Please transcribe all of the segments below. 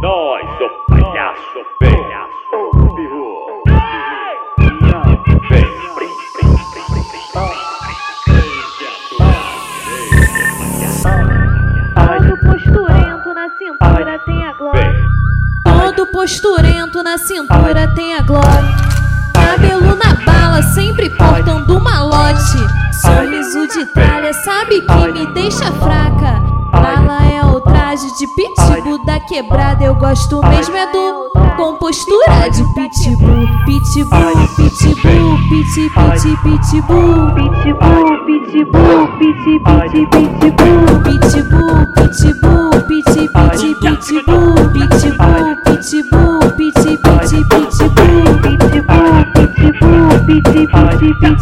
Nós, o palhaço, palhaço, Todo posturento na cintura tem a glória. Todo posturento na cintura tem a glória. Cabelo na bala, sempre portando malote. Sorriso de tralha, sabe que me deixa fraca. Bala é o traje de pitbull da quebrada. Eu gosto mesmo é do com postura de pitbull. Pitbull, pitbull, pit, pit, pitbull. Pitbull, pitbull, pit, pit, pitbull. Pitbull, pitbull, pit, pit, pitbull. Pitbull, pitbull, pit, pit, pitbull. Pitbull, pitbull, pit, pit,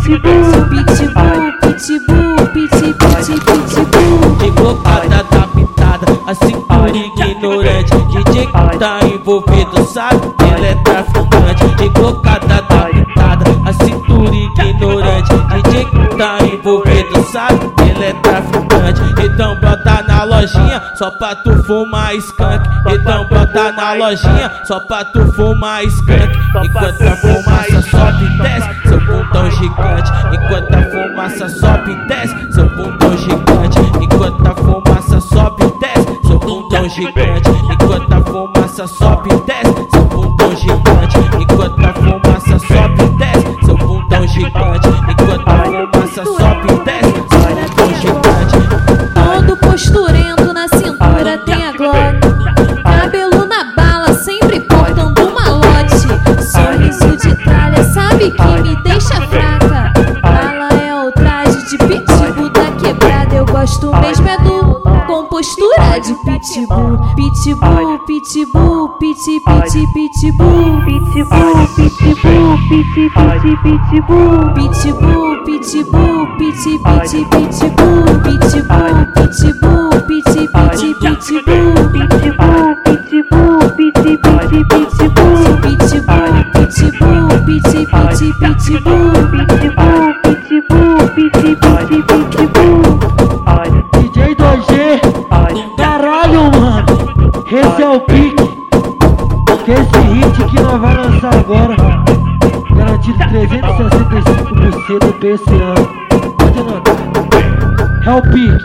pitbull. Pitbull, pitbull, pit, pit, pitbull. Ignorante que tá envolvido sabe? Ela é traficante Invocada da pitada, a cintura ignorante que tá envolvido sabe? Ela é traficante Então brota na lojinha só pra tu fumar skunk. Então brota na lojinha só pra tu fumar skunk. Enquanto a fumaça sobe e desce, seu bundão gigante. Enquanto a fumaça sobe e desce, gigante Enquanto a fumaça sobe e desce, seu bundão gigante Enquanto a fumaça sobe e desce, seu bundão gigante Enquanto a fumaça sobe e desce, seu bundão gigante Todo posturento na cintura tem a glória. Cabelo na bala, sempre portando malote. Sorriso de tralha, sabe que me deixa fraca. Bala é o traje de pitbull da quebrada. Eu gosto mesmo é do com postura de pitbull. Pitbull, pitbull, pit, pit, pitbull. Pitbull, pitbull, pit, pit, pitbull. Pitbull, pitbull, pit, pit, pitbull. Pitbull, pitbull, pit, pit, pitbull. Pitbull, pitbull, pit, pit, pitbull. Pitbull, pitbull, pit, pit, pitbull. Pitbull, pitbull, caralho, mano. Esse é o pique. Que esse hit que nós vai lançar agora. Garantido 365% pra esse ano. Pode anotar. É o pique.